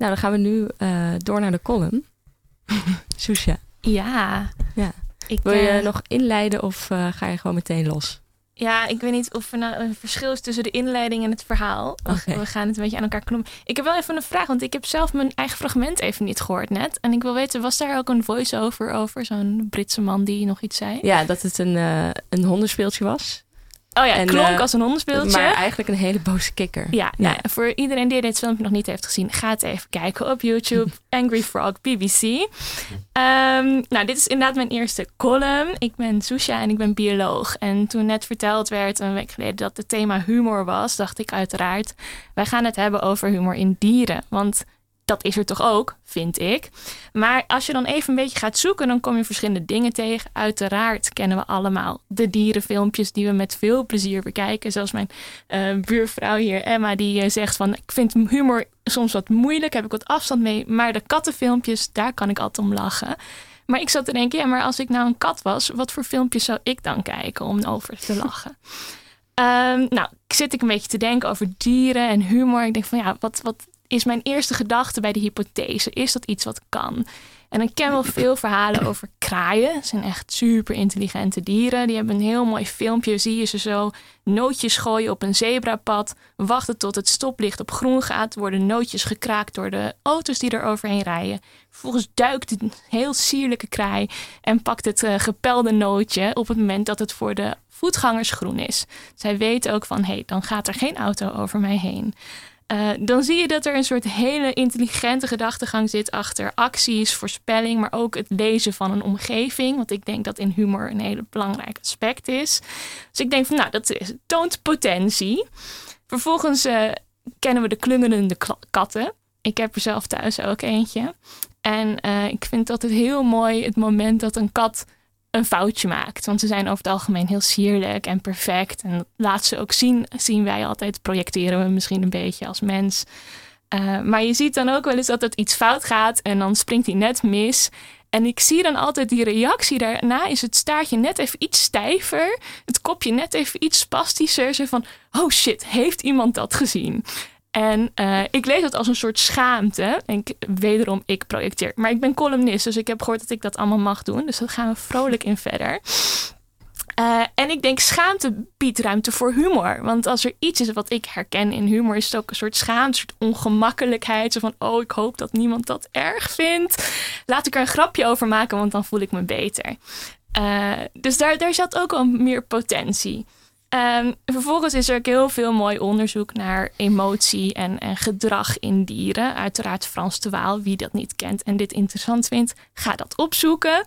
Nou, dan gaan we nu uh, door naar de column. Susha. Ja. ja. Ik, Wil je uh, nog inleiden of uh, ga je gewoon meteen los? Ja, ik weet niet of er nou een verschil is tussen de inleiding en het verhaal. Okay. We gaan het een beetje aan elkaar knoppen. Ik heb wel even een vraag, want ik heb zelf mijn eigen fragment even niet gehoord net. En ik wil weten, was daar ook een voice-over over? Zo'n Britse man die nog iets zei? Ja, dat het een, uh, een hondenspeeltje was. Oh ja, en, klonk uh, als een hondenspeeltje. Maar eigenlijk een hele boze kikker. Ja, ja. Nou, voor iedereen die dit filmpje nog niet heeft gezien, ga het even kijken op YouTube. Angry Frog BBC. Um, nou, dit is inderdaad mijn eerste column. Ik ben Susha en ik ben bioloog. En toen net verteld werd een week geleden dat het thema humor was, dacht ik uiteraard, wij gaan het hebben over humor in dieren. Want dat is er toch ook, vind ik. Maar als je dan even een beetje gaat zoeken, dan kom je verschillende dingen tegen. Uiteraard kennen we allemaal de dierenfilmpjes die we met veel plezier bekijken. Zoals mijn uh, buurvrouw hier, Emma, die uh, zegt van... ik vind humor soms wat moeilijk, heb ik wat afstand mee. Maar de kattenfilmpjes, daar kan ik altijd om lachen. Maar ik zat te denken, ja, maar als ik nou een kat was... wat voor filmpjes zou ik dan kijken om over te lachen? Um, nou, zit ik een beetje te denken over dieren en humor. Ik denk van, ja, wat... wat is mijn eerste gedachte bij de hypothese. Is dat iets wat kan? En ik ken wel veel verhalen over kraaien. Het zijn echt super intelligente dieren. Die hebben een heel mooi filmpje. Zie je ze zo nootjes gooien op een zebrapad. Wachten tot het stoplicht op groen gaat. Worden nootjes gekraakt door de auto's die er overheen rijden. Vervolgens duikt een heel sierlijke kraai en pakt het uh, gepelde nootje op het moment dat het voor de voetgangers groen is. Zij weten ook van, hé, hey, dan gaat er geen auto over mij heen. Uh, dan zie je dat er een soort hele intelligente gedachtegang zit achter acties, voorspelling, maar ook het lezen van een omgeving. Want ik denk dat in humor een hele belangrijk aspect is. Dus ik denk van, nou, dat toont potentie. Vervolgens uh, kennen we de klungelende katten. Ik heb er zelf thuis ook eentje. En uh, ik vind altijd heel mooi het moment dat een kat een foutje maakt. Want ze zijn over het algemeen heel sierlijk en perfect. En laat ze ook zien, zien wij altijd, projecteren we misschien een beetje als mens. Uh, maar je ziet dan ook wel eens dat het iets fout gaat en dan springt hij net mis. En ik zie dan altijd die reactie daarna is het staartje net even iets stijver. Het kopje net even iets spastischer. Zo van, oh shit, heeft iemand dat gezien? En uh, ik lees dat als een soort schaamte. En wederom, ik projecteer. Maar ik ben columnist, dus ik heb gehoord dat ik dat allemaal mag doen. Dus daar gaan we vrolijk in verder. Uh, en ik denk, schaamte biedt ruimte voor humor. Want als er iets is wat ik herken in humor, is het ook een soort schaamte, een soort ongemakkelijkheid. Zo van, oh, ik hoop dat niemand dat erg vindt. Laat ik er een grapje over maken, want dan voel ik me beter. Uh, dus daar, daar zat ook al meer potentie. Um, vervolgens is er ook heel veel mooi onderzoek naar emotie en, en gedrag in dieren. Uiteraard Frans de Waal, wie dat niet kent en dit interessant vindt, ga dat opzoeken.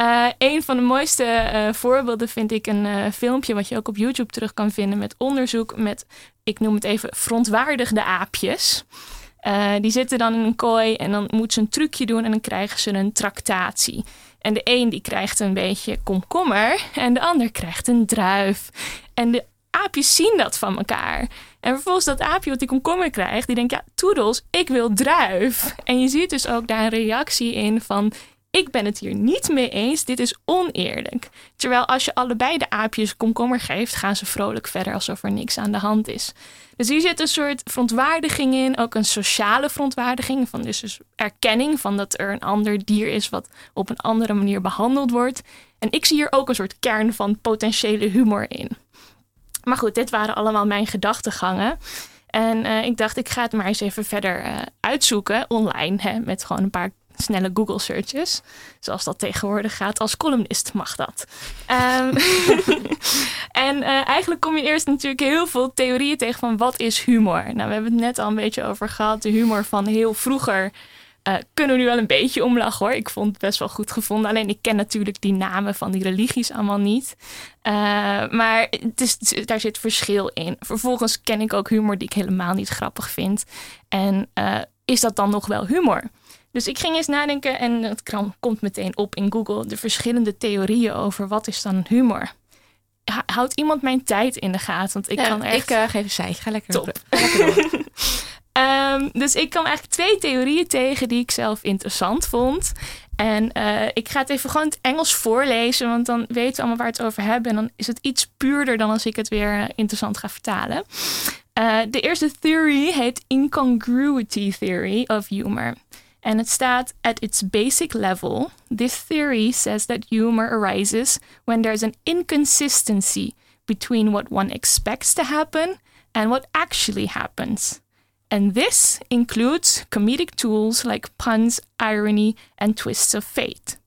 Uh, een van de mooiste uh, voorbeelden vind ik een uh, filmpje wat je ook op YouTube terug kan vinden met onderzoek met, ik noem het even, verontwaardigde aapjes. die zitten dan in een kooi en dan moeten ze een trucje doen en dan krijgen ze een tractatie. En de een die krijgt een beetje komkommer en de ander krijgt een druif. En de aapjes zien dat van elkaar. En vervolgens dat aapje wat die komkommer krijgt, die denkt, ja, toedels, ik wil druif. En je ziet dus ook daar een reactie in van, ik ben het hier niet mee eens, dit is oneerlijk. Terwijl als je allebei de aapjes komkommer geeft, gaan ze vrolijk verder alsof er niks aan de hand is. Dus hier zit een soort verontwaardiging in, ook een sociale verontwaardiging, van dus, dus erkenning van dat er een ander dier is wat op een andere manier behandeld wordt. En ik zie hier ook een soort kern van potentiële humor in. Maar goed, dit waren allemaal mijn gedachtegangen. En uh, ik dacht, ik ga het maar eens even verder uh, uitzoeken online, hè, met gewoon een paar snelle Google searches. Zoals dat tegenwoordig gaat. Als columnist mag dat. Um, en uh, eigenlijk kom je eerst natuurlijk heel veel theorieën tegen van wat is humor. Nou, we hebben het net al een beetje over gehad. De humor van heel vroeger. Uh, kunnen we nu wel een beetje omlachen hoor. Ik vond het best wel goed gevonden. Alleen ik ken natuurlijk die namen van die religies allemaal niet. Uh, maar het is, daar zit verschil in. Vervolgens ken ik ook humor die ik helemaal niet grappig vind. En is dat dan nog wel humor? Dus ik ging eens nadenken en het komt meteen op in Google de verschillende theorieën over wat is dan humor. Houdt iemand mijn tijd in de gaten? Want ik ja, kan echt. Ik uh, geef een zij. Ga lekker Top. Ga lekker um, dus ik kwam eigenlijk twee theorieën tegen die ik zelf interessant vond. En uh, ik ga het even gewoon het Engels voorlezen, want dan weten we allemaal waar we het over hebben. En dan is het iets puurder dan als ik het weer interessant ga vertalen. Uh, de eerste theory heet incongruity theory of humor. And it staat at its basic level, this theory says that humor arises when there's an inconsistency between what one expects to happen and what actually happens. And this includes comedic tools like puns, irony, and twists of fate.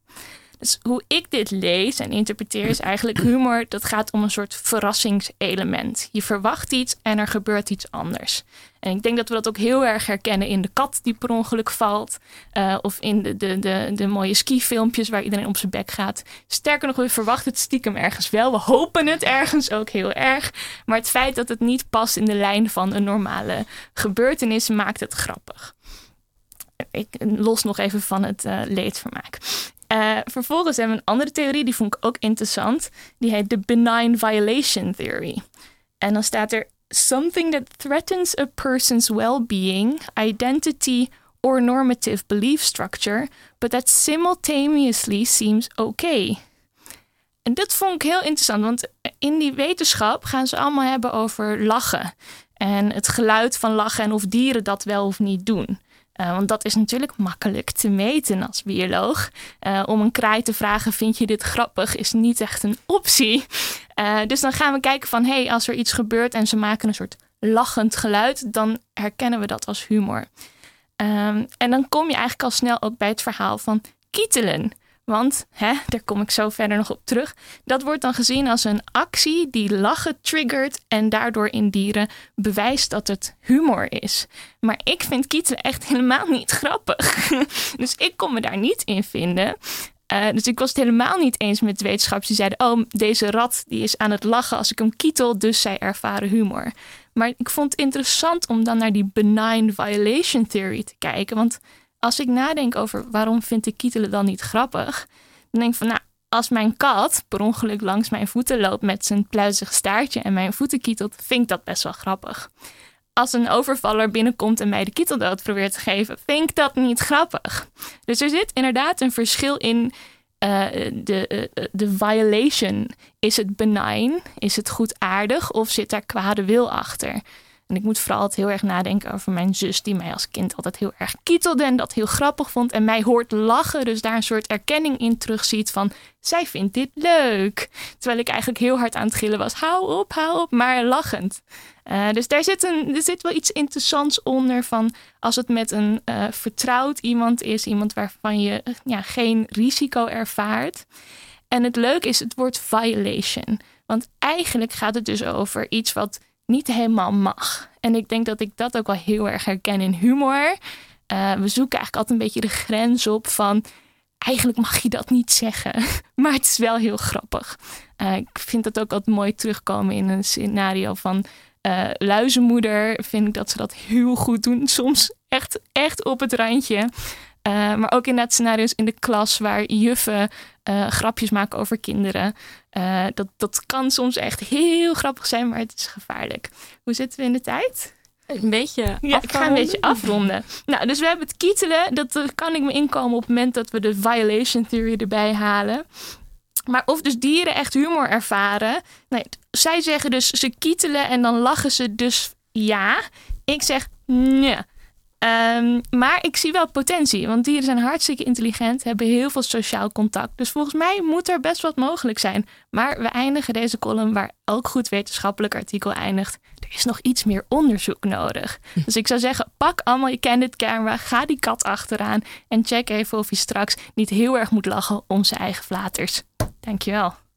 Dus hoe ik dit lees en interpreteer is eigenlijk humor. Dat gaat om een soort verrassingselement. Je verwacht iets en er gebeurt iets anders. En ik denk dat we dat ook heel erg herkennen in de kat die per ongeluk valt. Uh, of in de, de, de, de mooie skifilmpjes waar iedereen op zijn bek gaat. Sterker nog, we verwachten het stiekem ergens wel. We hopen het ergens ook heel erg. Maar het feit dat het niet past in de lijn van een normale gebeurtenis maakt het grappig. Ik los nog even van het uh, leedvermaak. Uh, vervolgens hebben we een andere theorie, die vond ik ook interessant. Die heet de Benign Violation Theory. En dan staat er: Something that threatens a person's well being, identity, or normative belief structure, but that simultaneously seems okay. En dat vond ik heel interessant, want in die wetenschap gaan ze allemaal hebben over lachen. En het geluid van lachen en of dieren dat wel of niet doen. Uh, want dat is natuurlijk makkelijk te meten als bioloog. Uh, om een kraai te vragen: vind je dit grappig? is niet echt een optie. Uh, dus dan gaan we kijken van: hé, hey, als er iets gebeurt en ze maken een soort lachend geluid, dan herkennen we dat als humor. Um, en dan kom je eigenlijk al snel ook bij het verhaal van kietelen. Want, hè, daar kom ik zo verder nog op terug. Dat wordt dan gezien als een actie die lachen triggert en daardoor in dieren bewijst dat het humor is. Maar ik vind kietelen echt helemaal niet grappig. dus ik kon me daar niet in vinden. Uh, dus ik was het helemaal niet eens met wetenschappers die zeiden: Oh, deze rat die is aan het lachen als ik hem kietel, dus zij ervaren humor. Maar ik vond het interessant om dan naar die benign violation theory te kijken. Want als ik nadenk over waarom vind ik kietelen dan niet grappig, dan denk ik van nou, als mijn kat per ongeluk langs mijn voeten loopt met zijn pluizig staartje en mijn voeten kietelt, vind ik dat best wel grappig. Als een overvaller binnenkomt en mij de kieteldood probeert te geven, vind ik dat niet grappig. Dus er zit inderdaad een verschil in uh, de, uh, de violation. Is het benign? Is het goedaardig? Of zit daar kwade wil achter? En ik moet vooral heel erg nadenken over mijn zus, die mij als kind altijd heel erg kietelde en dat heel grappig vond. En mij hoort lachen, dus daar een soort erkenning in terugziet van zij vindt dit leuk. Terwijl ik eigenlijk heel hard aan het gillen was: hou op, hou op, maar lachend. Uh, dus daar zit, een, er zit wel iets interessants onder van als het met een uh, vertrouwd iemand is, iemand waarvan je ja, geen risico ervaart. En het leuke is het woord violation. Want eigenlijk gaat het dus over iets wat niet helemaal mag. En ik denk dat ik dat ook wel heel erg herken in humor. Uh, we zoeken eigenlijk altijd een beetje de grens op van eigenlijk mag je dat niet zeggen, maar het is wel heel grappig. Uh, ik vind dat ook altijd mooi terugkomen in een scenario van uh, luizenmoeder. Vind ik dat ze dat heel goed doen. Soms echt, echt op het randje. Maar ook inderdaad scenario's in de klas waar juffen uh, grapjes maken over kinderen. Uh, dat, dat kan soms echt heel grappig zijn, maar het is gevaarlijk. Hoe zitten we in de tijd? Een beetje ja, ik ga een beetje afronden. Nou, dus we hebben het kietelen. Dat kan ik me inkomen op het moment dat we de violation theory erbij halen. Maar of dus dieren echt humor ervaren. Nee, zij zeggen dus ze kietelen en dan lachen ze dus ja. Ik zeg nee. Um, maar ik zie wel potentie, want dieren zijn hartstikke intelligent, hebben heel veel sociaal contact. Dus volgens mij moet er best wat mogelijk zijn. Maar we eindigen deze column waar elk goed wetenschappelijk artikel eindigt. Er is nog iets meer onderzoek nodig. Dus ik zou zeggen, pak allemaal je candid camera, ga die kat achteraan en check even of je straks niet heel erg moet lachen om zijn eigen flaters. Dankjewel.